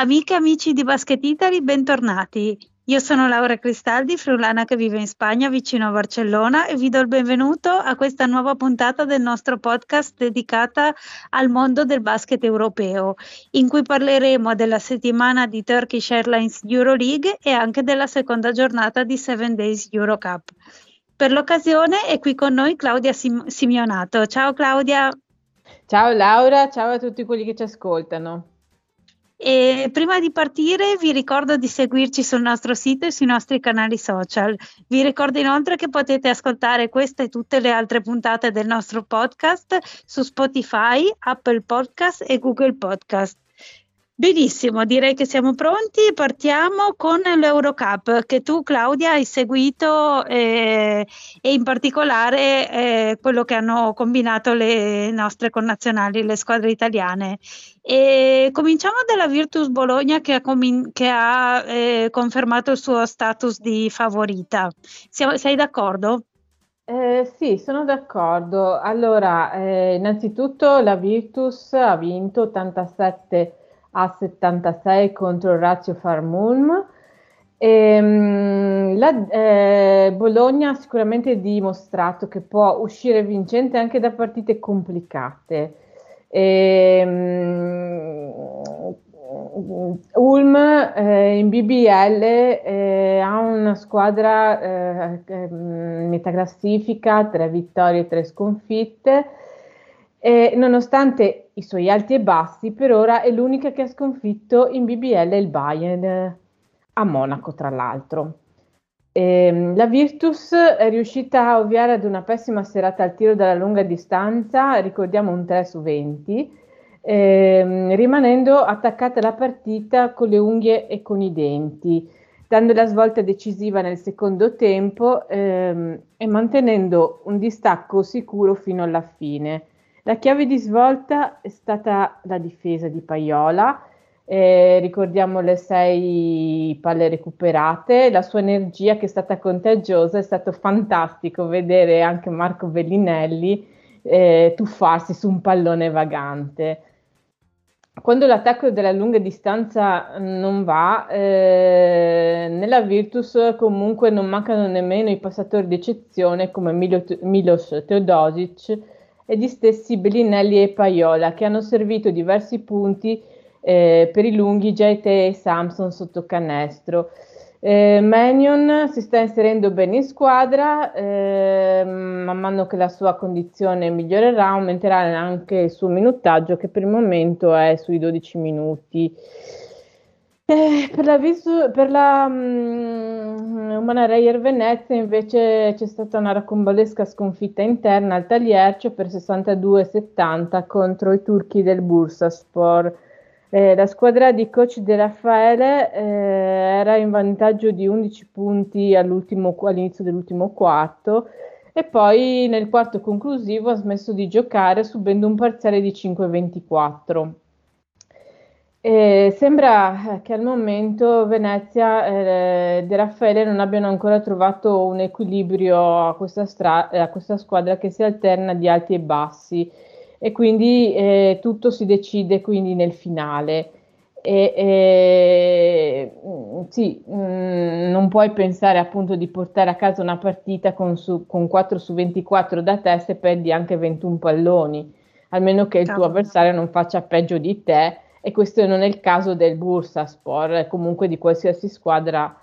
Amiche e amici di Basket Italy, bentornati. Io sono Laura Cristaldi, friulana che vive in Spagna, vicino a Barcellona, e vi do il benvenuto a questa nuova puntata del nostro podcast dedicata al mondo del basket europeo, in cui parleremo della settimana di Turkish Airlines Euroleague e anche della seconda giornata di Seven Days Eurocup. Per l'occasione è qui con noi Claudia Sim- Simionato. Ciao Claudia. Ciao Laura, ciao a tutti quelli che ci ascoltano. E prima di partire vi ricordo di seguirci sul nostro sito e sui nostri canali social. Vi ricordo inoltre che potete ascoltare questa e tutte le altre puntate del nostro podcast su Spotify, Apple Podcast e Google Podcast. Benissimo, direi che siamo pronti. Partiamo con l'Eurocup che tu Claudia hai seguito eh, e in particolare eh, quello che hanno combinato le nostre connazionali, le squadre italiane. E cominciamo dalla Virtus Bologna che ha, com- che ha eh, confermato il suo status di favorita. Siamo, sei d'accordo? Eh, sì, sono d'accordo. Allora, eh, innanzitutto la Virtus ha vinto 87 a 76 contro Lazio Farmulm. E, ehm, la, eh, Bologna ha sicuramente dimostrato che può uscire vincente anche da partite complicate. E, um, Ulm eh, in BBL eh, ha una squadra eh, mm, metà classifica, tre vittorie e tre sconfitte e nonostante i suoi alti e bassi, per ora è l'unica che ha sconfitto in BBL il Bayern a Monaco, tra l'altro. E, ehm, la Virtus è riuscita a ovviare ad una pessima serata al tiro dalla lunga distanza, ricordiamo un 3 su 20, eh, rimanendo attaccata alla partita con le unghie e con i denti, dando la svolta decisiva nel secondo tempo ehm, e mantenendo un distacco sicuro fino alla fine. La chiave di svolta è stata la difesa di Paiola, eh, ricordiamo le sei palle recuperate, la sua energia che è stata contagiosa, è stato fantastico vedere anche Marco Bellinelli eh, tuffarsi su un pallone vagante. Quando l'attacco della lunga distanza non va, eh, nella Virtus comunque non mancano nemmeno i passatori d'eccezione come Milo, Milos Teodosic, e gli stessi Bellinelli e Paiola che hanno servito diversi punti eh, per i lunghi Jaite e Samson sotto canestro. Eh, Manion si sta inserendo bene in squadra, eh, man mano che la sua condizione migliorerà aumenterà anche il suo minutaggio che per il momento è sui 12 minuti. Eh, per la, visu- per la um, Umana Reyer Venezia invece c'è stata una racombolesca sconfitta interna al Tagliercio per 62-70 contro i turchi del Bursaspor. Eh, la squadra di coach De Raffaele eh, era in vantaggio di 11 punti all'inizio dell'ultimo quarto e poi nel quarto conclusivo ha smesso di giocare subendo un parziale di 5-24. Eh, sembra che al momento Venezia e eh, De Raffaele non abbiano ancora trovato un equilibrio a questa, stra- a questa, squadra che si alterna di alti e bassi. E quindi eh, tutto si decide quindi nel finale. E, e, sì, mh, mm, non puoi pensare appunto di portare a casa una partita con, su, con 4 su 24 da te se perdi anche 21 palloni, almeno che il tuo avversario non faccia peggio di te e questo non è il caso del Bursaspor, comunque di qualsiasi squadra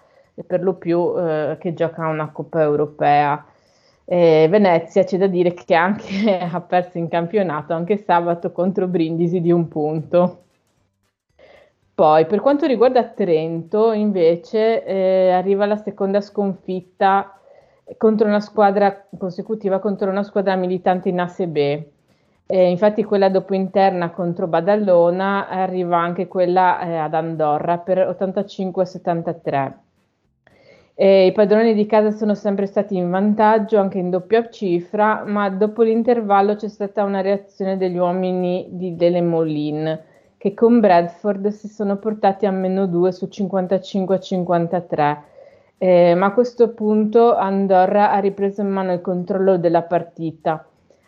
per lo più eh, che gioca una Coppa Europea. Eh, Venezia c'è da dire che anche ha perso in campionato anche sabato contro Brindisi di un punto. Poi per quanto riguarda Trento invece eh, arriva la seconda sconfitta contro una squadra consecutiva contro una squadra militante in ASB. Eh, infatti quella dopo interna contro Badallona arriva anche quella eh, ad Andorra per 85-73. Eh, I padroni di casa sono sempre stati in vantaggio anche in doppia cifra, ma dopo l'intervallo c'è stata una reazione degli uomini di Dele Molin che con Bradford si sono portati a meno 2 su 55-53. Eh, ma a questo punto Andorra ha ripreso in mano il controllo della partita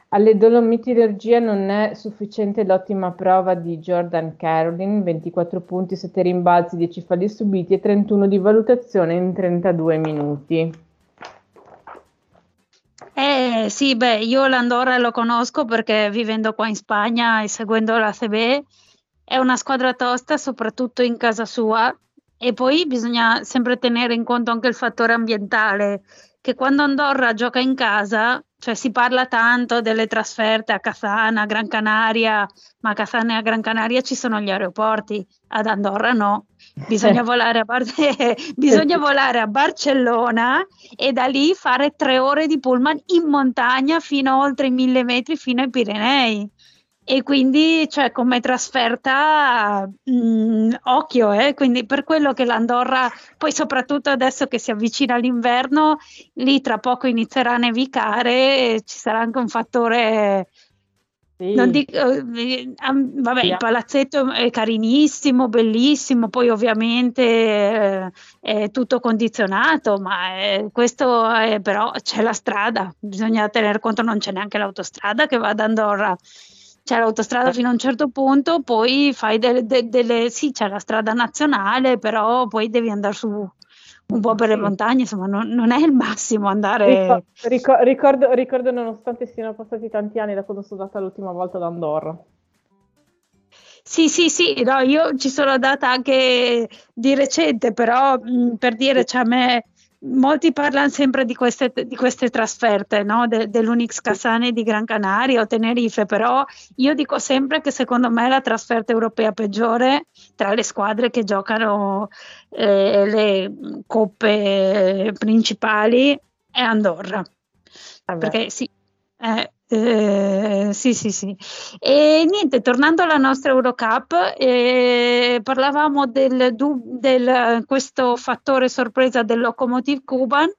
Alle Dolomiti Regia non è sufficiente l'ottima prova di Jordan Carolyn, 24 punti, 7 rimbalzi, 10 falli subiti e 31 di valutazione in 32 minuti. Eh sì, beh, io l'Andorra lo conosco perché vivendo qua in Spagna e seguendo la CB è una squadra tosta, soprattutto in casa sua. E poi bisogna sempre tenere in conto anche il fattore ambientale, che quando Andorra gioca in casa cioè si parla tanto delle trasferte a Casana, a Gran Canaria, ma a Casana e a Gran Canaria ci sono gli aeroporti, ad Andorra no. Bisogna, volare a, Bar- bisogna volare a Barcellona e da lì fare tre ore di pullman in montagna fino a oltre i mille metri, fino ai Pirenei e quindi cioè, come trasferta mh, mm, occhio, eh? quindi per quello che l'Andorra, poi soprattutto adesso che si avvicina l'inverno, lì tra poco inizierà a nevicare, ci sarà anche un fattore... Sì. Non dico, eh, vabbè, sì. il palazzetto è carinissimo, bellissimo, poi ovviamente eh, è tutto condizionato, ma è, questo è, però c'è la strada, bisogna tener conto, non c'è neanche l'autostrada che va ad Andorra c'è l'autostrada fino a un certo punto, poi fai delle, de, delle, sì, c'è la strada nazionale, però poi devi andare su un po' per le montagne, insomma, non, non è il massimo andare. Ricordo, ricordo, ricordo, nonostante siano passati tanti anni da quando sono andata l'ultima volta ad Andorra. Sì, sì, sì, no, io ci sono andata anche di recente, però mh, per dire, cioè, a me molti parlano sempre di queste, di queste trasferte, no? De, dell'Unix Cassane di Gran Canaria o Tenerife, però io dico sempre che secondo me la trasferta europea peggiore tra le squadre che giocano eh, le coppe principali è Andorra. Vabbè. Perché sì, eh, eh, sì, sì, sì. E niente, tornando alla nostra Eurocup, eh, parlavamo del, del, questo fattore sorpresa del Lokomotiv Kuban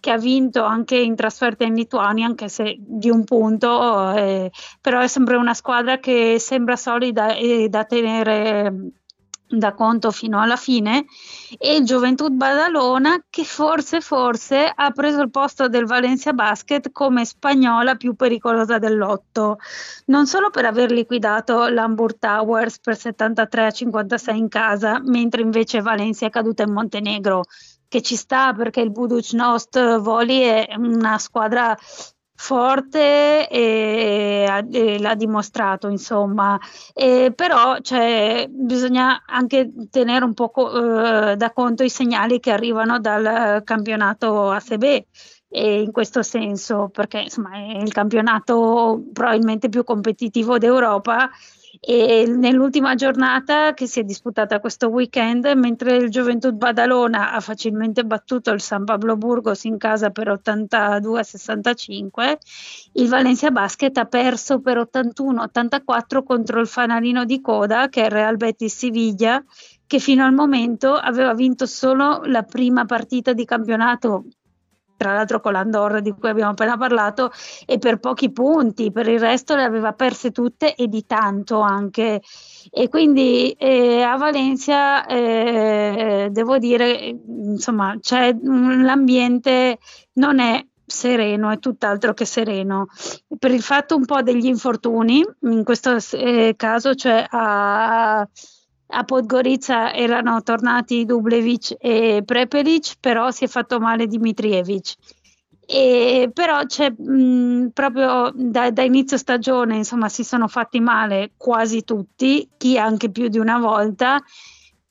che ha vinto anche in trasferta in Lituania, anche se di un punto, eh, però è sempre una squadra che sembra solida e da tenere da conto fino alla fine e il Gioventù Badalona che forse forse ha preso il posto del Valencia Basket come spagnola più pericolosa dell'otto. Non solo per aver liquidato l'Hamburg Towers per 73 a 56 in casa mentre invece Valencia è caduta in Montenegro che ci sta perché il Buducnost Voli è una squadra forte e, e, l'ha dimostrato, insomma. E, però cioè, bisogna anche tenere un po' eh, da conto i segnali che arrivano dal campionato ACB. E in questo senso, perché insomma è il campionato probabilmente più competitivo d'Europa e nell'ultima giornata che si è disputata questo weekend, mentre il Gioventù Badalona ha facilmente battuto il San Pablo Burgos in casa per 82-65, il Valencia Basket ha perso per 81-84 contro il fanalino di coda che è il Real Betis Siviglia che fino al momento aveva vinto solo la prima partita di campionato tra l'altro con l'Andorra di cui abbiamo appena parlato, e per pochi punti, per il resto le aveva perse tutte e di tanto anche. E quindi eh, a Valencia eh, devo dire, insomma, c'è l'ambiente non è sereno, è tutt'altro che sereno. Per il fatto un po' degli infortuni, in questo eh, caso, cioè a a Podgorica erano tornati Dublevic e Prepelic, però si è fatto male Dimitrievic. E però c'è mh, proprio da, da, inizio stagione, insomma, si sono fatti male quasi tutti, chi anche più di una volta,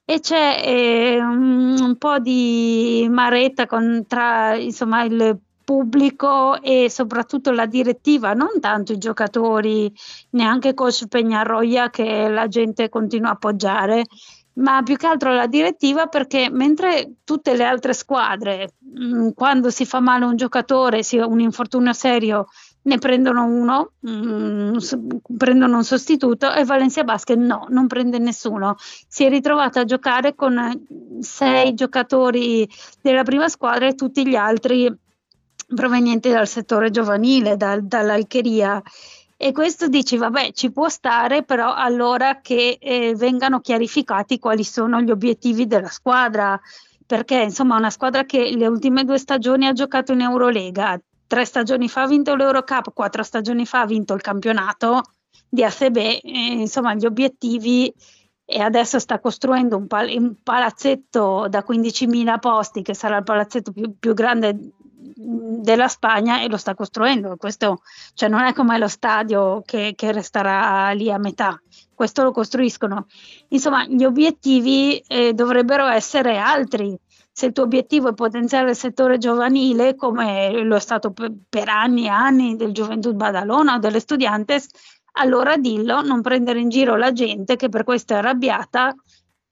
e c'è eh, un, un, po' di maretta con, tra insomma, il pubblico e soprattutto la direttiva, non tanto i giocatori, neanche coach Peñarroia che la gente continua a appoggiare, ma più che altro la direttiva perché mentre tutte le altre squadre, mh, mm, quando si fa male un giocatore, si un infortunio serio, ne prendono uno, mh, mm, prendono un sostituto e Valencia Basket no, non prende nessuno. Si è ritrovato a giocare con sei giocatori della prima squadra e tutti gli altri provenienti dal settore giovanile, dal, dall'alcheria. E questo dici, vabbè, ci può stare, però allora che eh, vengano chiarificati quali sono gli obiettivi della squadra, perché insomma una squadra che le ultime due stagioni ha giocato in Eurolega, tre stagioni fa ha vinto l'Eurocup, quattro stagioni fa ha vinto il campionato di ASB, eh, insomma gli obiettivi e adesso sta costruendo un, pal- un, palazzetto da 15.000 posti che sarà il palazzetto più, più, grande della Spagna e lo sta costruendo. Questo cioè, non è come lo stadio che, che, resterà lì a metà, questo lo costruiscono. Insomma, gli obiettivi eh, dovrebbero essere altri. Se il tuo obiettivo è potenziare il settore giovanile, come lo è stato per, per anni e anni del Gioventù Badalona o delle Studiantes, allora dillo, non prendere in giro la gente che per questo è arrabbiata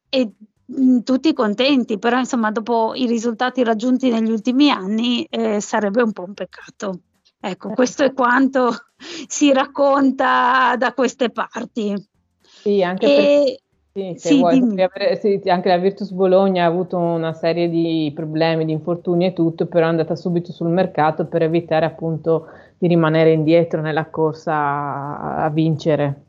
e mh, mm, tutti contenti, però insomma dopo i risultati raggiunti negli ultimi anni eh, sarebbe un po' un peccato. Ecco, questo è quanto si racconta da queste parti. Sì, anche e... Sì, sì, avere, sì, anche la Virtus Bologna ha avuto una serie di problemi, di infortuni e tutto, però è andata subito sul mercato per evitare appunto di rimanere indietro nella corsa a, a vincere.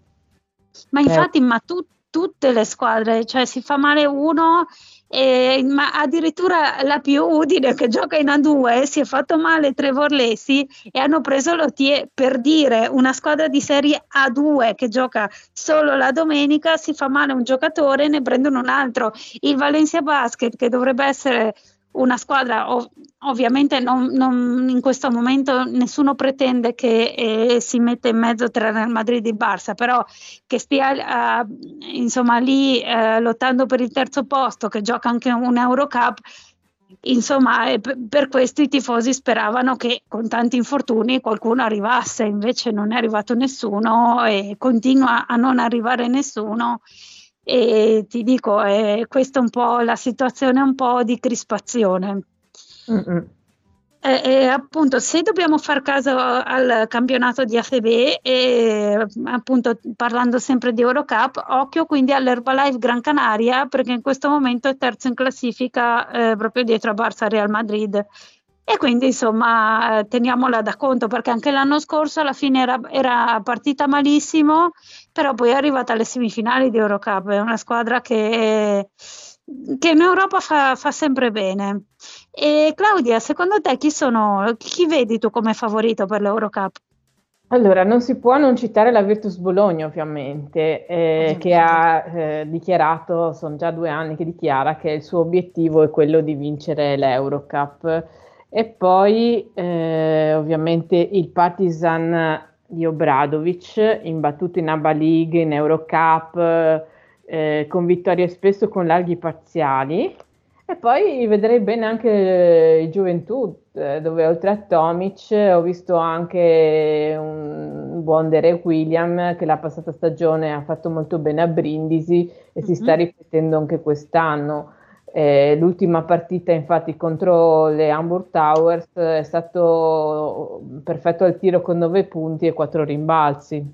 Ma infatti, eh. ma tu, tutte le squadre, cioè si fa male uno, eh, ma addirittura la più Udine che gioca in A2 si è fatto male Trevor Lesi e hanno preso l'OTIE per dire una squadra di serie A2 che gioca solo la domenica si fa male un giocatore e ne prendono un altro. Il Valencia Basket che dovrebbe essere una squadra, ov- ovviamente non, non, in questo momento nessuno pretende che eh, si metta in mezzo tra Real Madrid e Barça, però che stia uh, insomma lì uh, lottando per il terzo posto, che gioca anche un Eurocup, insomma eh, per questo i tifosi speravano che con tanti infortuni qualcuno arrivasse, invece non è arrivato nessuno e continua a non arrivare nessuno e ti dico, eh, questa è un po' la situazione, un po' di crispazione. Eh, appunto, se dobbiamo far caso al campionato di AFB, e appunto parlando sempre di Eurocup, occhio quindi all'Herbalife Gran Canaria, perché in questo momento è terzo in classifica eh, proprio dietro a Barça Real Madrid. E quindi insomma teniamola da conto perché anche l'anno scorso alla fine era, era, partita malissimo, però poi è arrivata alle semifinali di Eurocup, è una squadra che, che in Europa fa, fa, sempre bene. E Claudia, secondo te chi sono, chi vedi tu come favorito per l'Eurocup? Allora, non si può non citare la Virtus Bologna, ovviamente, eh, che ha eh, dichiarato, sono già due anni che dichiara che il suo obiettivo è quello di vincere l'Eurocup. E poi eh, ovviamente il Partizan di Obradovic, imbattuto in ABA League, in Eurocup, eh, con vittorie spesso con larghi parziali. E poi vedrei bene anche il Gioventù, eh, dove oltre a Tomic ho visto anche un buon Derek William che la passata stagione ha fatto molto bene a Brindisi e mm-hmm. si sta ripetendo anche quest'anno. Eh, l'ultima partita infatti contro le Hamburg Towers è stato perfetto al tiro con 9 punti e 4 rimbalzi.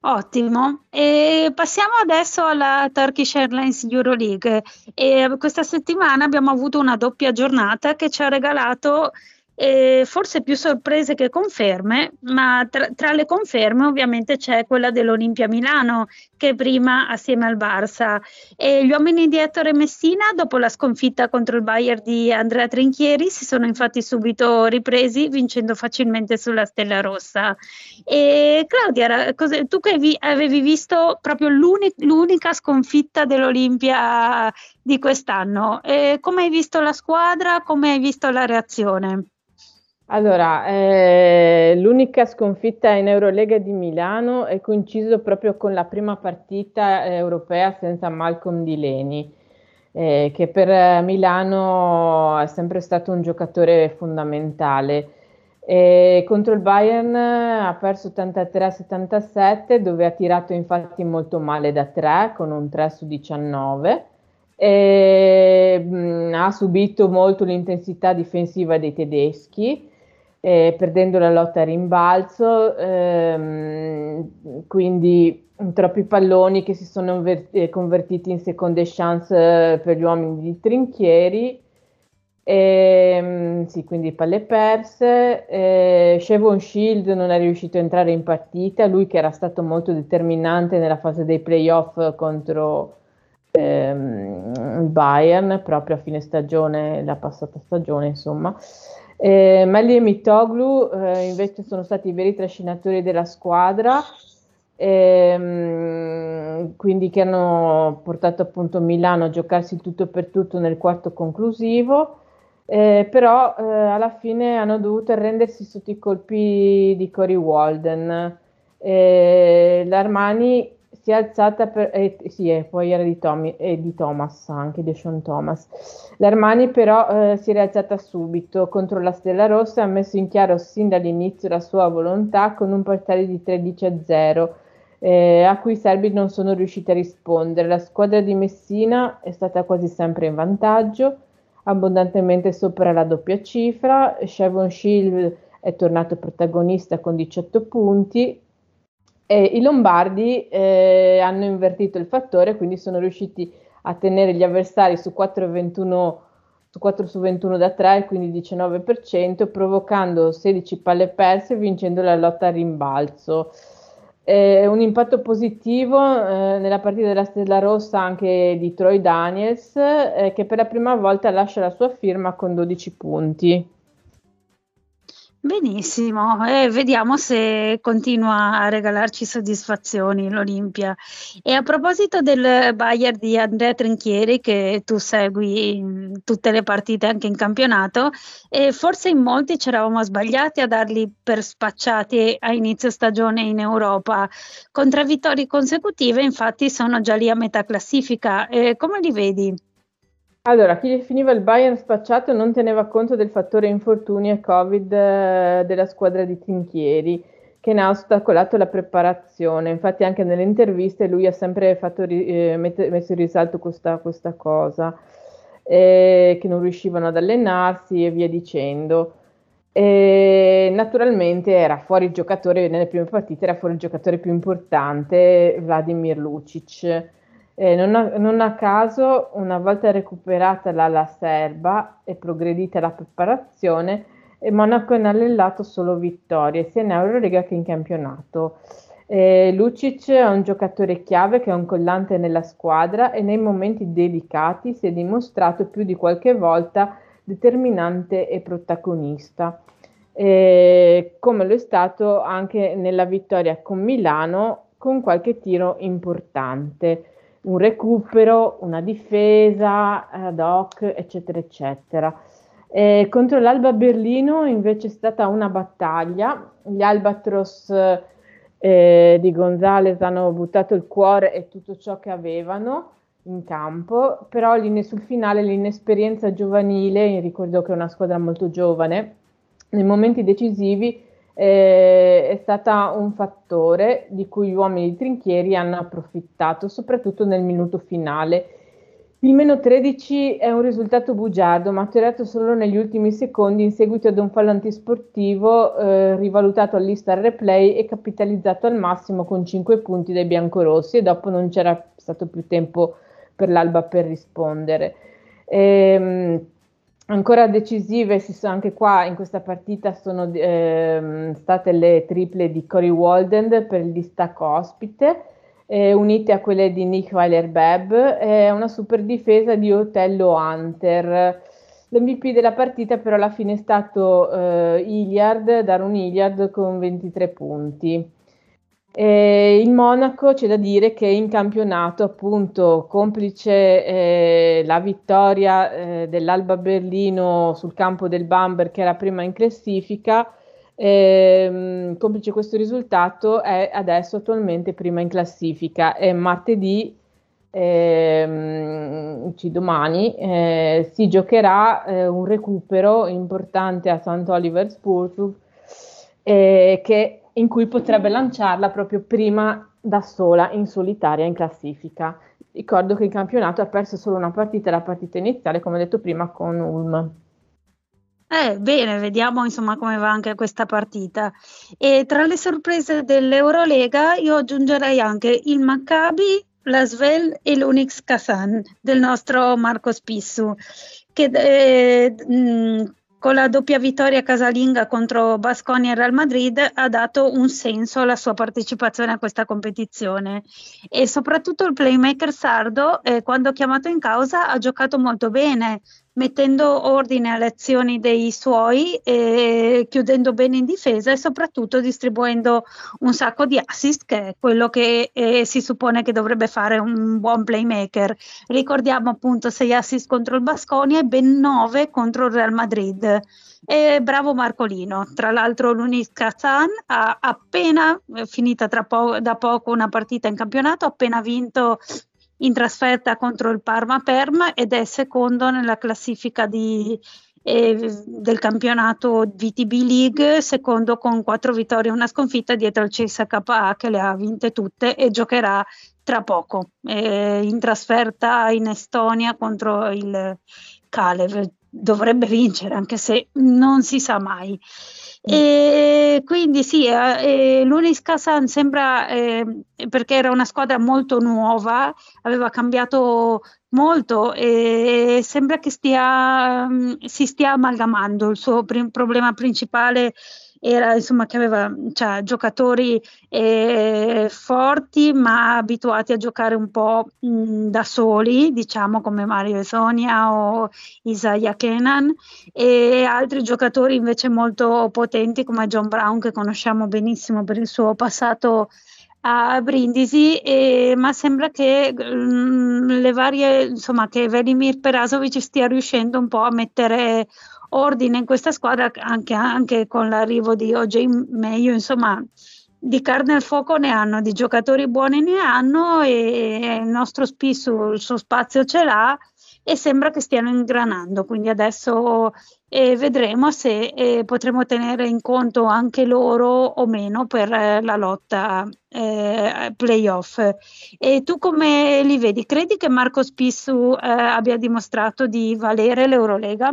Ottimo, e passiamo adesso alla Turkish Airlines Euroleague. E questa settimana abbiamo avuto una doppia giornata che ci ha regalato e forse più sorprese che conferme, ma tra, tra, le conferme ovviamente c'è quella dell'Olimpia Milano che prima assieme al Barça e gli uomini di Ettore Messina dopo la sconfitta contro il Bayern di Andrea Trinchieri si sono infatti subito ripresi vincendo facilmente sulla Stella Rossa. E Claudia, tu che vi, avevi visto proprio l'uni, l'unica sconfitta dell'Olimpia di quest'anno, come hai visto la squadra, come hai visto la reazione? Allora, eh, l'unica sconfitta in Eurolega di Milano è coinciso proprio con la prima partita eh, europea senza Malcolm Di Leni, eh, che per Milano è sempre stato un giocatore fondamentale. contro il Bayern ha perso 83 77, dove ha tirato infatti molto male da 3 con un 3 su 19. E, mh, mm, ha subito molto l'intensità difensiva dei tedeschi eh, perdendo la lotta a rimbalzo, ehm, quindi troppi palloni che si sono ver- eh, convertiti in seconde chance eh, per gli uomini di Trinchieri. E, ehm, sì, quindi palle perse. Eh, Shield non è riuscito a entrare in partita, lui che era stato molto determinante nella fase dei playoff contro ehm, il Bayern, proprio a fine stagione, la passata stagione, insomma. Eh, Melli e Mitoglu eh, invece sono stati i veri trascinatori della squadra, ehm, quindi che hanno portato appunto Milano a giocarsi tutto per tutto nel quarto conclusivo. Eh, però eh, alla fine hanno dovuto arrendersi sotto i colpi di Cory Walden. Eh, L'Armani si è alzata per, eh, sì, e poi era di, Tommy, e di Thomas, anche di Sean Thomas. L'Armani però eh, si è rialzata subito contro la Stella Rossa e ha messo in chiaro sin dall'inizio la sua volontà con un parziale di 13 a 0. Eh, a cui i serbi non sono riusciti a rispondere. La squadra di Messina è stata quasi sempre in vantaggio, abbondantemente sopra la doppia cifra. Shevon Shield è tornato protagonista con 18 punti e I Lombardi eh, hanno invertito il fattore, quindi sono riusciti a tenere gli avversari su 4, 21, su 4 su 21 da 3, quindi 19%, provocando 16 palle perse e vincendo la lotta a rimbalzo. Eh, un impatto positivo eh, nella partita della Stella Rossa anche di Troy Daniels, eh, che per la prima volta lascia la sua firma con 12 punti. Benissimo, e vediamo se continua a regalarci soddisfazioni l'Olimpia. E a proposito del Bayern di Andrea Trinchieri, che tu segui tutte le partite anche in campionato, forse in molti ci eravamo sbagliati a darli per spacciati a inizio stagione in Europa. Con tre vittorie consecutive, infatti, sono già lì a metà classifica. E come li vedi? Allora, chi definiva il Bayern spacciato non teneva conto del fattore infortuni e Covid eh, della squadra di Trinchieri, che ne ha ostacolato la preparazione. Infatti anche nelle interviste lui ha sempre ri- eh, met- messo in risalto questa, questa cosa, eh, che non riuscivano ad allenarsi e via dicendo. E naturalmente era fuori il giocatore, nelle prime partite era fuori il giocatore più importante, Vladimir Lucic eh, non, a, non, a, caso, una volta recuperata l'ala serba e progredita la preparazione, eh, Monaco ha allellato solo vittorie, sia in Eurolega che in campionato. Eh, Lucic è un giocatore chiave che è un collante nella squadra e nei momenti delicati si è dimostrato più di qualche volta determinante e protagonista, eh, come lo è stato anche nella vittoria con Milano con qualche tiro importante un recupero, una difesa ad hoc, eccetera, eccetera. E contro l'Alba Berlino invece è stata una battaglia, gli Albatros eh, di Gonzales hanno buttato il cuore e tutto ciò che avevano in campo, però sul finale l'inesperienza giovanile, ricordo che è una squadra molto giovane, nei momenti decisivi eh, è stata un fattore di cui gli uomini Trinchieri hanno approfittato, soprattutto nel minuto finale. Il meno 13 è un risultato bugiardo, maturato solo negli ultimi secondi in seguito ad un fallo antisportivo eh, rivalutato all'Istar Replay e capitalizzato al massimo con 5 punti dai biancorossi e dopo non c'era stato più tempo per l'Alba per rispondere. Ehm, Ancora decisive anche qua in questa partita sono eh, state le triple di Cory Walden per il distacco ospite, eh, unite a quelle di Nick Weiler-Bebb e una super difesa di Otello Hunter. L'MVP della partita però alla fine è stato eh, Iliard, Darun Iliard con 23 punti. Eh, il Monaco c'è da dire che in campionato, appunto, complice eh, la vittoria eh, dell'Alba Berlino sul campo del Bamber, che era prima in classifica, ehm, complice questo risultato, è adesso attualmente prima in classifica. E martedì, ehm, domani, eh, si giocherà eh, un recupero importante a St. Oliver Spurs, eh, che in cui potrebbe lanciarla proprio prima da sola in solitaria in classifica. Ricordo che il campionato ha perso solo una partita, la partita iniziale, come detto prima, con Ulm. Eh, bene, vediamo insomma come va anche questa partita. E tra le sorprese dell'Eurolega io aggiungerei anche il Maccabi, la Svel e l'Unix Kazan del nostro Marco Spissu, che eh, mh, con la doppia vittoria casalinga contro Basconia e Real Madrid ha dato un senso alla sua partecipazione a questa competizione. E soprattutto il playmaker sardo eh, quando chiamato in causa ha giocato molto bene mettendo ordine alle azioni dei suoi, eh, chiudendo bene in difesa e soprattutto distribuendo un sacco di assist, che è quello che eh, si suppone che dovrebbe fare un buon playmaker. Ricordiamo appunto 6 assist contro il Basconia e ben 9 contro il Real Madrid. E bravo Marcolino, tra l'altro l'Unis Kazan ha appena eh, finita po- da poco una partita in campionato, ha appena vinto in trasferta contro il Parma Perm ed è secondo nella classifica di, eh, del campionato VTB League, secondo con quattro vittorie e una sconfitta dietro al CSKA che le ha vinte tutte e giocherà tra poco eh, in trasferta in Estonia contro il Kalev. Dovrebbe vincere anche se non si sa mai. E quindi sì, eh, l'Unis Kazan sembra, eh, perché era una squadra molto nuova, aveva cambiato molto e sembra che stia, si stia amalgamando. Il suo prim- problema principale era insomma che aveva cioè, giocatori eh, forti ma abituati a giocare un po' mh, da soli, diciamo come Mario Esonia o Isaiah Kenan e altri giocatori invece molto potenti come John Brown che conosciamo benissimo per il suo passato a Brindisi, eh, ma sembra che mh, le varie, insomma, che Velimir Perasovic stia riuscendo un po' a mettere ordine in questa squadra anche, anche con l'arrivo di OJ Meglio, insomma di carne al fuoco ne hanno, di giocatori buoni ne hanno e il nostro Spissu il suo spazio ce l'ha e sembra che stiano ingranando, quindi adesso eh, vedremo se eh, potremo tenere in conto anche loro o meno per eh, la lotta eh, playoff. E tu come li vedi? Credi che Marco Spissu eh, abbia dimostrato di valere l'Eurolega?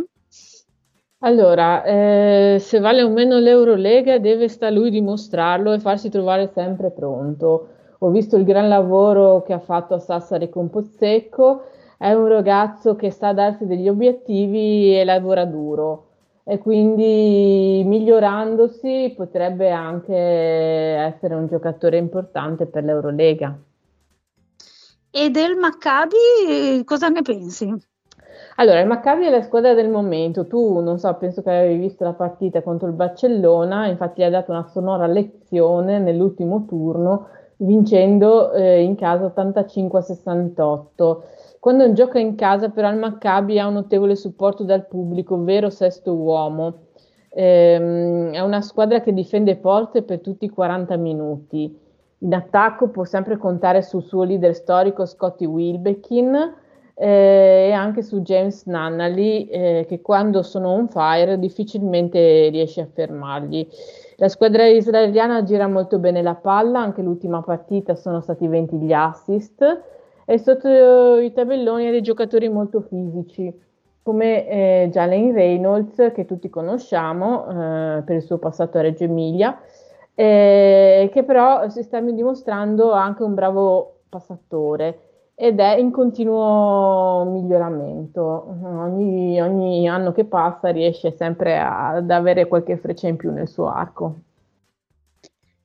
Allora, eh, se vale o meno l'Eurolega deve sta lui dimostrarlo e farsi trovare sempre pronto. Ho visto il gran lavoro che ha fatto a Sassari con Pozzecco, è un ragazzo che sa darsi degli obiettivi e lavora duro e quindi migliorandosi potrebbe anche essere un giocatore importante per l'Eurolega. E del Maccabi cosa ne pensi? Allora, il Maccabi è la squadra del momento. Tu, non so, penso che avevi visto la partita contro il Barcellona, infatti gli ha dato una sonora lezione nell'ultimo turno, vincendo eh, in casa 85 68. Quando gioca in casa, però, il Maccabi ha un notevole supporto dal pubblico, vero sesto uomo. Ehm, è una squadra che difende forte per tutti i 40 minuti. In attacco può sempre contare sul suo leader storico Scotty Wilbekin eh, e anche su James Nannally eh, che quando sono on fire difficilmente riesce a fermarli. La squadra israeliana gira molto bene la palla, anche l'ultima partita sono stati 20 gli assist e sotto i tabelloni ha dei giocatori molto fisici come eh, Jalen Reynolds che tutti conosciamo eh, per il suo passato a Reggio Emilia eh, che però si sta dimostrando anche un bravo passatore ed è in continuo miglioramento. Ogni, ogni anno che passa riesce sempre ad avere qualche freccia in più nel suo arco.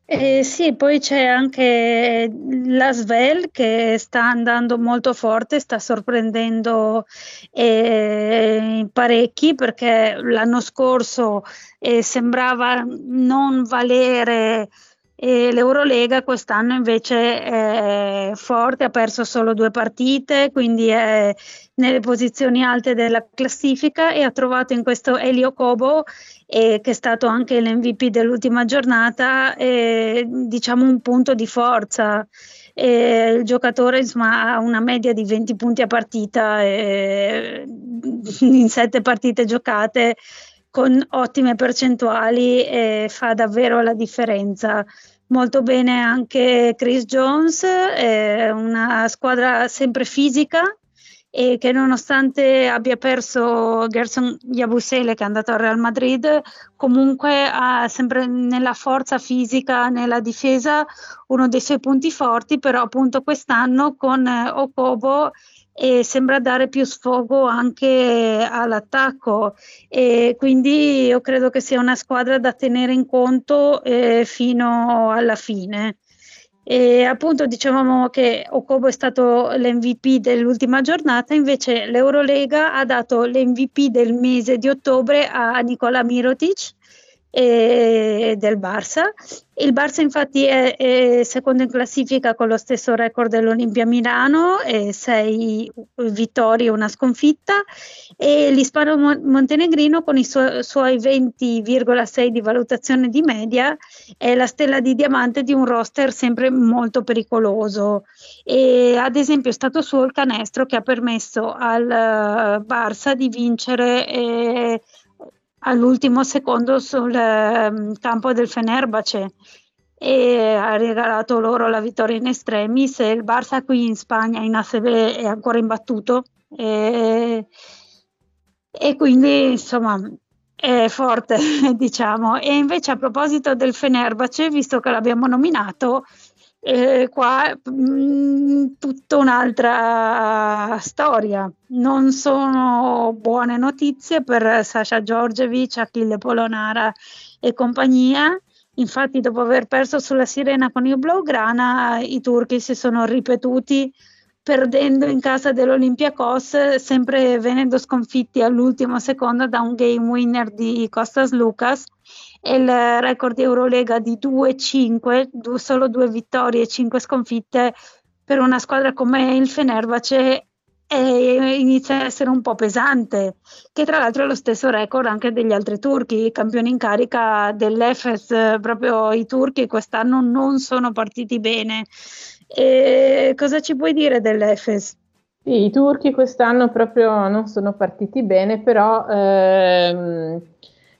Eh, sì, poi c'è anche la Svel che sta andando molto forte, sta sorprendendo eh, parecchi perché l'anno scorso eh, sembrava non valere e l'Eurolega quest'anno invece è forte, ha perso solo due partite, quindi è nelle posizioni alte della classifica e ha trovato in questo Elio Cobo, eh, che è stato anche l'MVP dell'ultima giornata, eh, diciamo un punto di forza. Eh, il giocatore insomma, ha una media di 20 punti a partita in sette partite giocate con ottime percentuali e fa davvero la differenza. Molto bene anche Chris Jones, è una squadra sempre fisica e che nonostante abbia perso Gerson Yabusele che è andato al Real Madrid, comunque ha sempre nella forza fisica, nella difesa, uno dei suoi punti forti, però appunto quest'anno con Okobo e sembra dare più sfogo anche all'attacco e quindi io credo che sia una squadra da tenere in conto eh, fino alla fine. E appunto dicevamo che Okobo è stato l'MVP dell'ultima giornata, invece l'Eurolega ha dato l'MVP del mese di ottobre a Nicola Mirotic e del Barça. Il Barça infatti è, è, secondo in classifica con lo stesso record dell'Olimpia Milano, sei vittorie e una sconfitta e l'Ispano Montenegrino con i su- suoi 20,6 di valutazione di media è la stella di diamante di un roster sempre molto pericoloso e ad esempio è stato suo il canestro che ha permesso al uh, Barça di vincere eh, all'ultimo secondo sul eh, campo del Fenerbahce e ha regalato loro la vittoria in estremis il Barça qui in Spagna in ACB è ancora imbattuto e, e quindi insomma è forte diciamo. E invece a proposito del Fenerbahce visto che l'abbiamo nominato eh, qua mh, mm, tutta un'altra storia. Non sono buone notizie per Sasha Giorgevic, Achille Polonara e compagnia. Infatti, dopo aver perso sulla Sirena con il Blaugrana, i turchi si sono ripetuti perdendo in casa dell'Olympiacos, sempre venendo sconfitti all'ultimo secondo da un game winner di Costas Lucas e il record Eurolega di 2-5, solo due vittorie e 5 sconfitte per una squadra come il Fenerbahce e inizia a essere un po' pesante, che tra l'altro è lo stesso record anche degli altri turchi, campioni in carica dell'Efes, proprio i turchi quest'anno non sono partiti bene. E cosa ci puoi dire dell'Efes? Sì, I turchi quest'anno proprio non sono partiti bene, però ehm,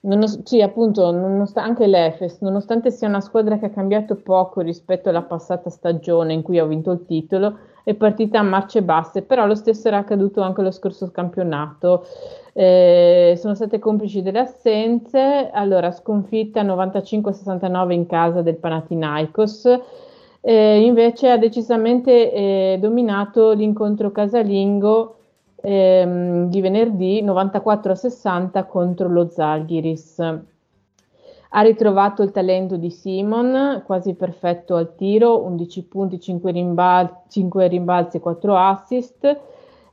nonos- sì, appunto, nonost- anche l'Efes, nonostante sia una squadra che ha cambiato poco rispetto alla passata stagione in cui ha vinto il titolo, è partita a marce basse, però lo stesso era accaduto anche lo scorso campionato. Eh, sono state complici delle assenze, allora sconfitta 95-69 in casa del Panathinaikos, eh, invece ha decisamente eh, dominato l'incontro casalingo ehm, di venerdì 94 60 contro lo Zalgiris. Ha ritrovato il talento di Simon, quasi perfetto al tiro, 11 punti, 5, rimbal- 5 rimbalzi e 4 assist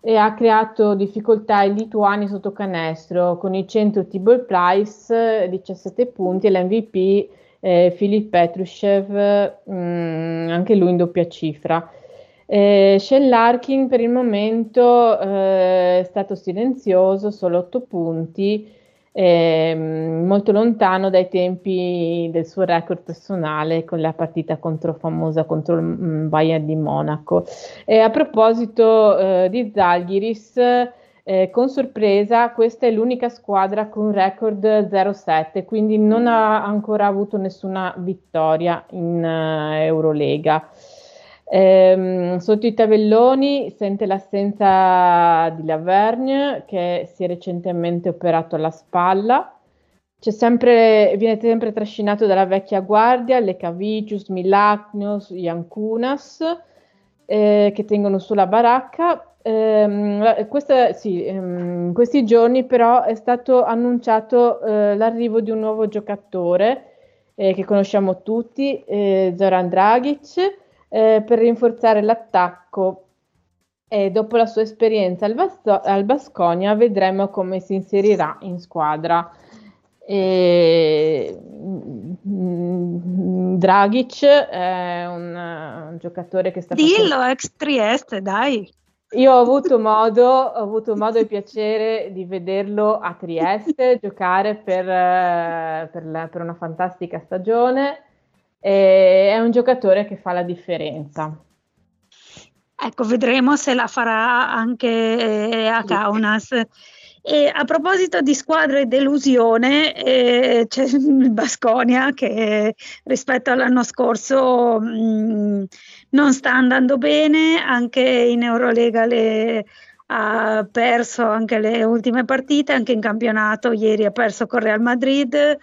e ha creato difficoltà ai lituani sotto canestro con il centro Tibor Price 17 punti e l'MVP eh, Filip Petrushev, mh, mm, anche lui in doppia cifra. Eh, Shell Larkin per il momento eh, è stato silenzioso, solo 8 punti, eh, molto lontano dai tempi del suo record personale con la partita contro, famosa contro il mm, Bayern di Monaco. A proposito eh, di Zalgiris, eh, con sorpresa, questa è l'unica squadra con record 0-7, quindi non ha ancora avuto nessuna vittoria in uh, Eurolega. Eh, sotto i tabelloni sente l'assenza di Lavergne che si è recentemente operato alla spalla. Sempre, viene sempre trascinato dalla vecchia guardia, Lecavicius, Milacnios, Iancunas, eh, che tengono sulla baracca Ehm, questa, sì, ehm, questi giorni però è stato annunciato eh, l'arrivo di un nuovo giocatore eh, che conosciamo tutti, eh, Zoran Dragic, eh, per rinforzare l'attacco. E dopo la sua esperienza al, Basto- al Basconia vedremo come si inserirà in squadra. E, mm, Dragic è un, un, giocatore che sta Dillo, facendo... ex Trieste, dai! Io ho avuto modo, ho avuto modo e piacere di vederlo a Trieste giocare per, eh, per, la, per una fantastica stagione. E è un giocatore che fa la differenza. Ecco, vedremo se la farà anche eh, a Kaunas. E a proposito di squadre delusione, eh, c'è il Basconia che rispetto all'anno scorso mh, mm, non sta andando bene, anche in Eurolega le, ha perso anche le ultime partite, anche in campionato ieri ha perso con Real Madrid.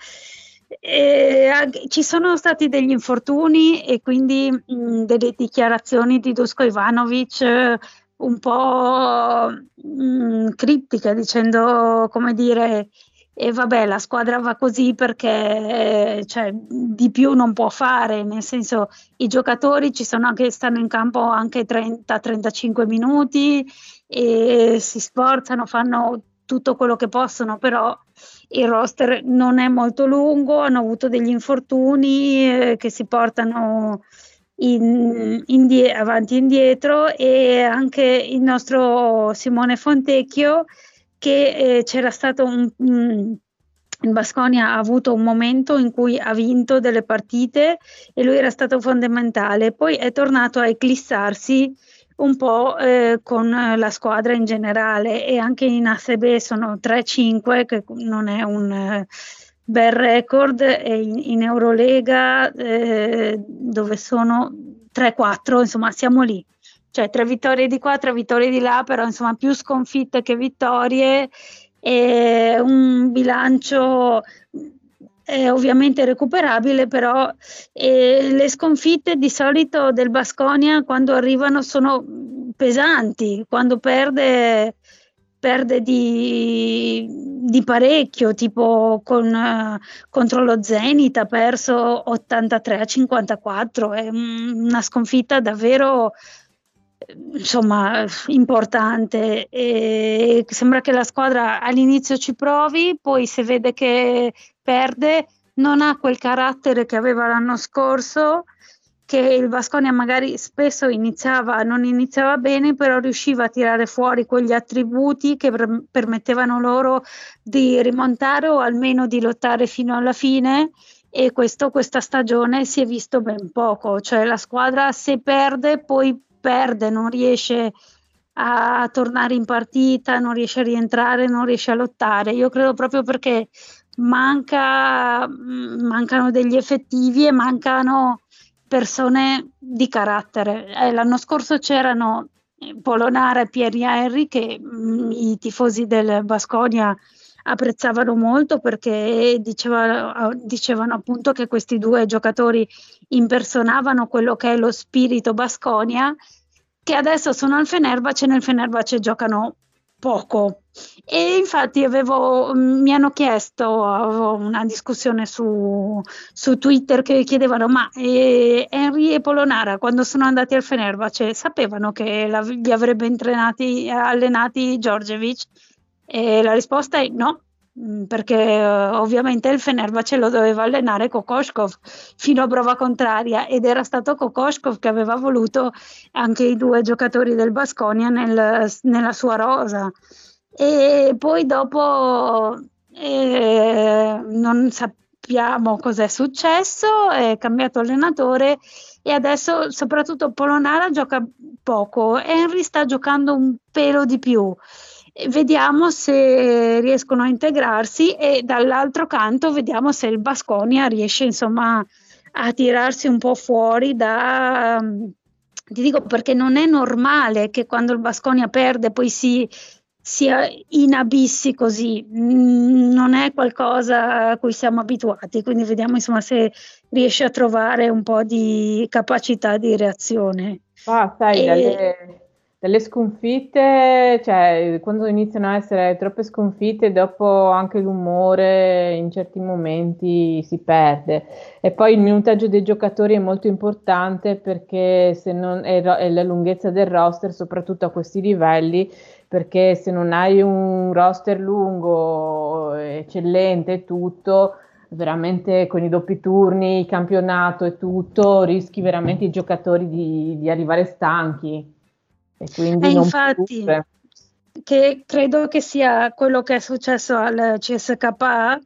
E ci sono stati degli infortuni e quindi mh, delle dichiarazioni di Dusko Ivanovic un po' mh, criptica, dicendo come dire e vabbè la squadra va così perché cioè, di più non può fare, nel senso i giocatori ci sono anche, stanno in campo anche 30-35 minuti e si sforzano, fanno tutto quello che possono, però il roster non è molto lungo, hanno avuto degli infortuni eh, che si portano in, indie, avanti e indietro e anche il nostro Simone Fontecchio che eh, c'era stato un, un il Basconia ha avuto un momento in cui ha vinto delle partite e lui era stato fondamentale, poi è tornato a eclissarsi un po' eh, con la squadra in generale e anche in ASB sono 3-5 che non è un eh, bel record e in, in Eurolega eh, dove sono 3-4 insomma siamo lì cioè tre vittorie di qua, tre vittorie di là, però insomma più sconfitte che vittorie. E un bilancio eh, ovviamente recuperabile, però eh, le sconfitte di solito del Basconia quando arrivano sono pesanti, quando perde perde di, di, parecchio, tipo con, uh, contro lo Zenit ha perso 83 a 54, è una sconfitta davvero insomma importante. E sembra che la squadra all'inizio ci provi, poi se vede che perde non ha quel carattere che aveva l'anno scorso che il Vasconia magari spesso iniziava, non iniziava bene, però riusciva a tirare fuori quegli attributi che per, permettevano loro di rimontare o almeno di lottare fino alla fine. E questo questa stagione si è visto ben poco, cioè la squadra se perde poi perde, non riesce a tornare in partita, non riesce a rientrare, non riesce a lottare. Io credo proprio perché manca, mm, mancano degli effettivi e mancano persone di carattere. Eh, l'anno scorso c'erano Polonara e Pierre Henry che mh, mm, i tifosi del Basconia apprezzavano molto perché diceva, dicevano appunto che questi due giocatori impersonavano quello che è lo spirito Basconia, che adesso sono al Fenerbahce, nel Fenerbahce giocano poco. E infatti avevo, mi hanno chiesto, avevo una discussione su, su Twitter che chiedevano, ma eh, Henry e Polonara quando sono andati al Fenerbahce sapevano che la, li avrebbe allenati Giorgevic? E la risposta è no, mm, perché uh, ovviamente il Fenerbahce lo doveva allenare Kokoshkov fino a prova contraria ed era stato Kokoshkov che aveva voluto anche i due giocatori del Basconia nel, nella sua rosa. E poi dopo eh, non sappiamo cos'è successo è cambiato allenatore e adesso soprattutto Polonara gioca poco Henry sta giocando un pelo di più vediamo se riescono a integrarsi e dall'altro canto vediamo se il Basconia riesce insomma a tirarsi un po' fuori da ti dico perché non è normale che quando il Basconia perde poi si sia in abissi così, non è qualcosa a cui siamo abituati, quindi vediamo insomma se riesce a trovare un po' di capacità di reazione. Ah, sai, e... dalle, delle sconfitte, cioè quando iniziano a essere troppe sconfitte, dopo anche l'umore in certi momenti si perde. E poi il minutaggio dei giocatori è molto importante perché se non è, è la lunghezza del roster, soprattutto a questi livelli, perché se non hai un roster lungo, eccellente e tutto, veramente con i doppi turni, il campionato e tutto, rischi veramente i giocatori di, di arrivare stanchi. E quindi e infatti, che credo che sia quello che è successo al CSKA,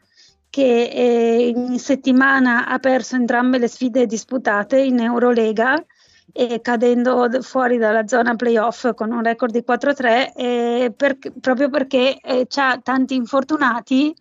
che eh, in settimana ha perso entrambe le sfide disputate in Eurolega e cadendo fuori dalla zona playoff con un record di 4-3 eh, per, proprio perché eh, ha tanti infortunati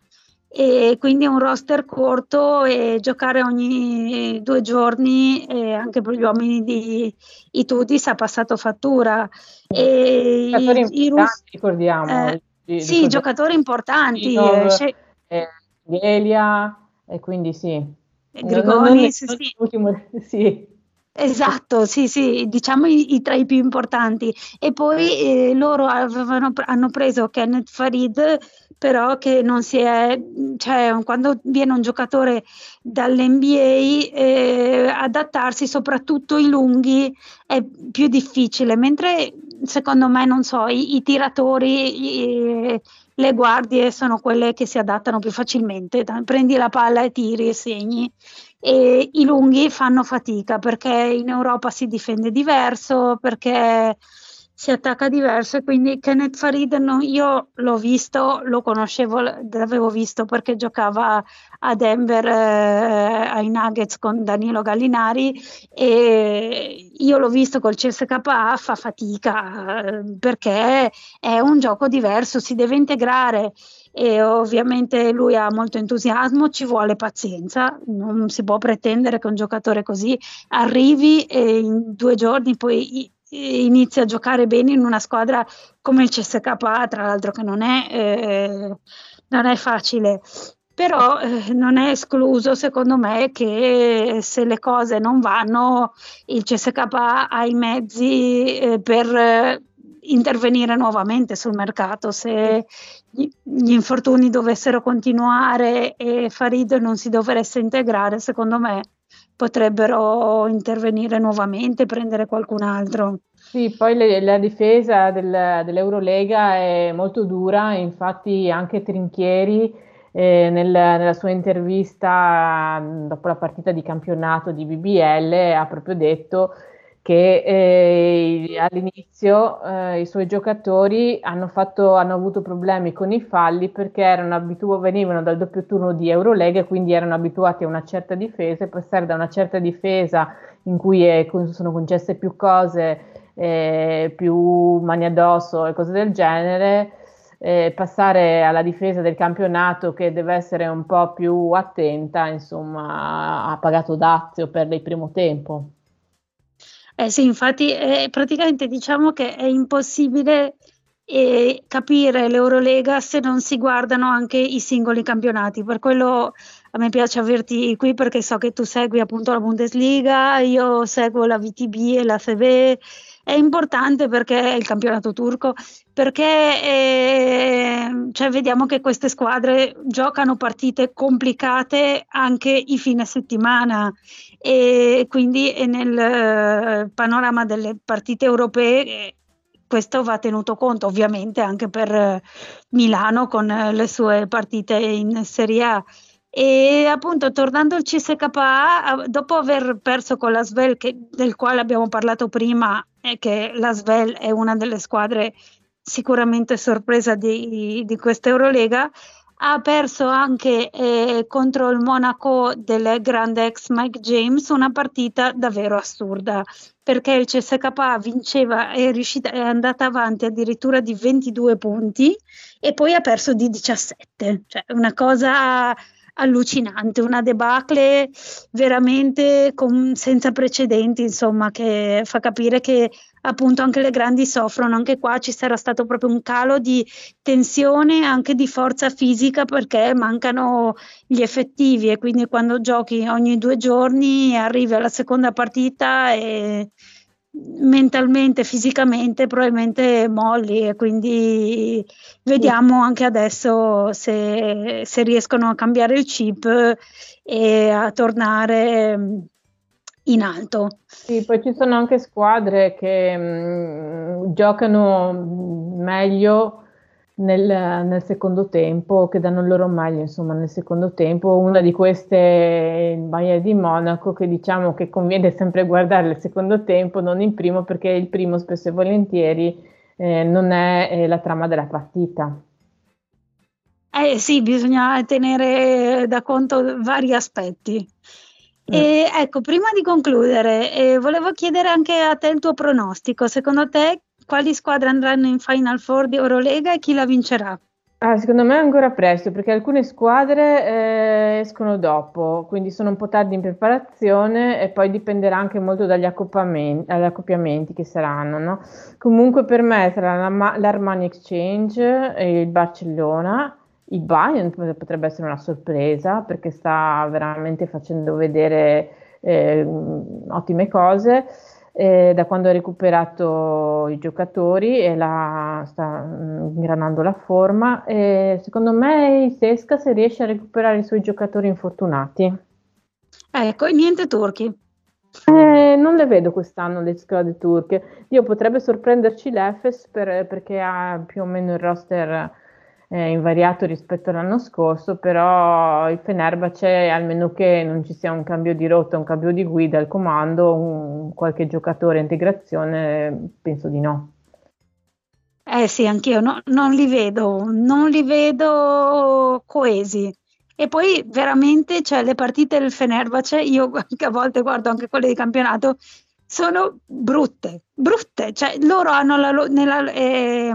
e quindi un roster corto e giocare ogni due giorni eh, anche per gli uomini di Itudis ha passato fattura. E i, i ricordiamo. Eh, sì, giocatori importanti. Eh, eh, Elia, e quindi sì. Grigoni, sì, sì. Sì. Esatto, sì, sì, diciamo i, i tra i più importanti. E poi eh, loro avevano, hanno preso Kenneth Farid però che non si è, cioè quando viene un giocatore dall'NBA eh, adattarsi, soprattutto i lunghi, è più difficile, mentre secondo me, non so, i, i tiratori, i, le guardie sono quelle che si adattano più facilmente, prendi la palla e tiri e segni. E i lunghi fanno fatica perché in Europa si difende diverso, perché si attacca diverso e quindi Kenneth Farid no, io l'ho visto, lo conoscevo, l'avevo visto perché giocava a Denver eh, ai Nuggets con Danilo Gallinari e io l'ho visto col CSKA, fa fatica perché è un gioco diverso, si deve integrare e ovviamente lui ha molto entusiasmo, ci vuole pazienza, non si può pretendere che un giocatore così arrivi e in due giorni poi inizia a giocare bene in una squadra come il CSKA, tra l'altro che non è, eh, non è facile. Però eh, non è escluso, secondo me, che se le cose non vanno, il CSKA ha i mezzi eh, per eh, intervenire nuovamente sul mercato. Se gli infortuni dovessero continuare e Farid non si dovesse integrare, secondo me potrebbero intervenire nuovamente, prendere qualcun altro. Sì, poi le, la difesa del, dell'Eurolega è molto dura, infatti anche Trinchieri eh, nel, nella sua intervista dopo la partita di campionato di BBL ha proprio detto che eh, all'inizio eh, i suoi giocatori hanno, fatto, hanno, avuto problemi con i falli perché abitu- venivano dal doppio turno di Eurolega e quindi erano abituati a una certa difesa e passare da una certa difesa in cui è, sono concesse più cose, eh, più mani addosso e cose del genere, eh, passare alla difesa del campionato che deve essere un po' più attenta, insomma, ha pagato dazio per il primo tempo. Eh sì, infatti eh, praticamente diciamo che è impossibile eh, capire l'Eurolega se non si guardano anche i singoli campionati. Per quello a me piace averti qui perché so che tu segui appunto la Bundesliga, io seguo la VTB e la FB. È importante perché è il campionato turco, perché eh, cioè vediamo che queste squadre giocano partite complicate anche i fine settimana e quindi nel eh, panorama delle partite europee eh, questo va tenuto conto ovviamente anche per eh, Milano con le sue partite in Serie A. E appunto tornando al CSKA, dopo aver perso con la Svel, che, del quale abbiamo parlato prima, e che la Svel è una delle squadre sicuramente sorpresa di, di questa Eurolega, ha perso anche eh, contro il Monaco del grande ex Mike James una partita davvero assurda perché il CSKA vinceva è, riuscita, è andata avanti addirittura di 22 punti e poi ha perso di 17 cioè una cosa allucinante, una debacle veramente con, senza precedenti, insomma, che fa capire che appunto anche le grandi soffrono, anche qua ci sarà stato proprio un calo di tensione, anche di forza fisica perché mancano gli effettivi. E quindi quando giochi ogni due giorni arrivi alla seconda partita e mentalmente, fisicamente probabilmente molli. E quindi vediamo anche adesso se, se riescono a cambiare il chip e a tornare in alto. Sì, poi ci sono anche squadre che mh, mm, giocano meglio nel, nel, secondo tempo, che danno il loro meglio insomma nel secondo tempo. Una di queste è il Bayern di Monaco, che diciamo che conviene sempre guardare il secondo tempo, non il primo, perché il primo spesso e volentieri eh, non è, è la trama della partita. Eh sì, bisogna tenere da conto vari aspetti. E eh. ecco, prima di concludere, eh, volevo chiedere anche a te il tuo pronostico. Secondo te, quali squadre andranno in Final Four di Eurolega e chi la vincerà? Ah, secondo me è ancora presto perché alcune squadre eh, escono dopo, quindi sono un po' tardi in preparazione e poi dipenderà anche molto dagli accoppiamenti, accoppiamenti che saranno. No? Comunque per me sarà l'Armani Exchange e il Barcellona il Bayern potrebbe essere una sorpresa perché sta veramente facendo vedere eh, ottime cose. eh, da quando ha recuperato i giocatori e la, sta mm, ingranando la forma. E secondo me il Sesca se riesce a recuperare i suoi giocatori infortunati. Ecco, niente turchi. Eh, non le vedo quest'anno le squadre turche. Dio potrebbe sorprenderci l'Efes per, perché ha più o meno il roster eh, invariato rispetto all'anno scorso, però il Fenerbahce, almeno che non ci sia un cambio di rotta, un cambio di guida al comando, un, qualche giocatore integrazione, penso di no. Eh sì, anch'io no, non li vedo, non li vedo coesi. E poi veramente, cioè, le partite del Fenerbahce, io a volte guardo anche quelle di campionato, sono brutte, brutte. Cioè, loro hanno la, nella, eh,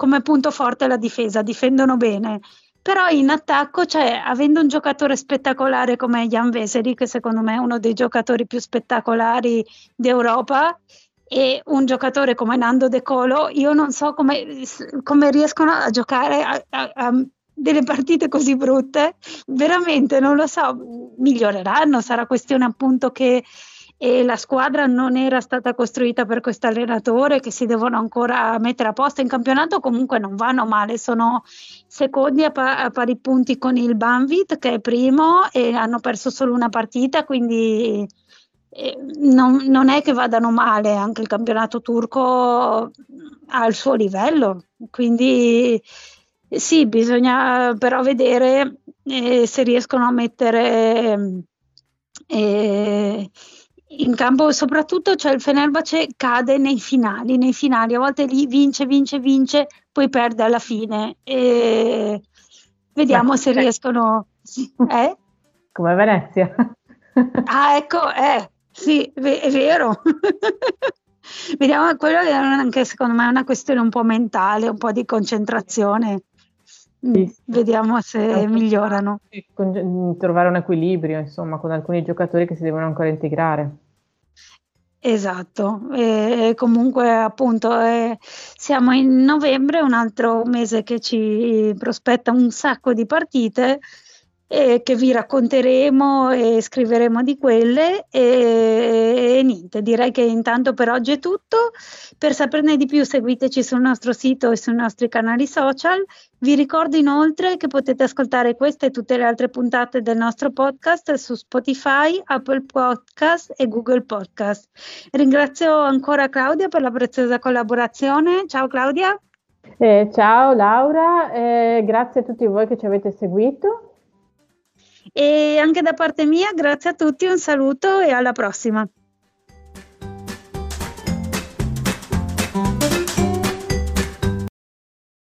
come punto forte la difesa, difendono bene. Però in attacco, cioè, avendo un giocatore spettacolare come Jan Veseri, che secondo me è uno dei giocatori più spettacolari d'Europa, e un giocatore come Nando De Colo, io non so come, come riescono a giocare a, a, a delle partite così brutte, veramente non lo so, miglioreranno, sarà questione appunto che e la squadra non era stata costruita per questo allenatore che si devono ancora mettere a posto in campionato comunque non vanno male sono secondi a, pa- a pari punti con il Banvit che è primo e hanno perso solo una partita quindi eh, non, non, è che vadano male anche il campionato turco ha il suo livello quindi sì bisogna però vedere eh, se riescono a mettere eh, in campo soprattutto cioè il Fenerbahce cade nei finali, nei finali, a volte lì vince, vince, vince, poi perde alla fine. E vediamo Beh, se eh. riescono. Eh? Come Venezia. ah, ecco, eh, sì, è vero. vediamo, quello è anche secondo me una questione un po' mentale, un po' di concentrazione. Mm, sì. Vediamo se migliorano. Trovare un equilibrio, insomma, con alcuni giocatori che si devono ancora integrare. Esatto, e comunque appunto eh, siamo in novembre, un altro mese che ci prospetta un sacco di partite e che vi racconteremo e scriveremo di quelle e, e, niente, direi che intanto per oggi è tutto. Per saperne di più seguiteci sul nostro sito e sui nostri canali social. Vi ricordo inoltre che potete ascoltare queste e tutte le altre puntate del nostro podcast su Spotify, Apple Podcast e Google Podcast. Ringrazio ancora Claudia per la preziosa collaborazione. Ciao Claudia. Eh, ciao Laura, eh, grazie a tutti voi che ci avete seguito. E anche da parte mia, grazie a tutti, un saluto e alla prossima.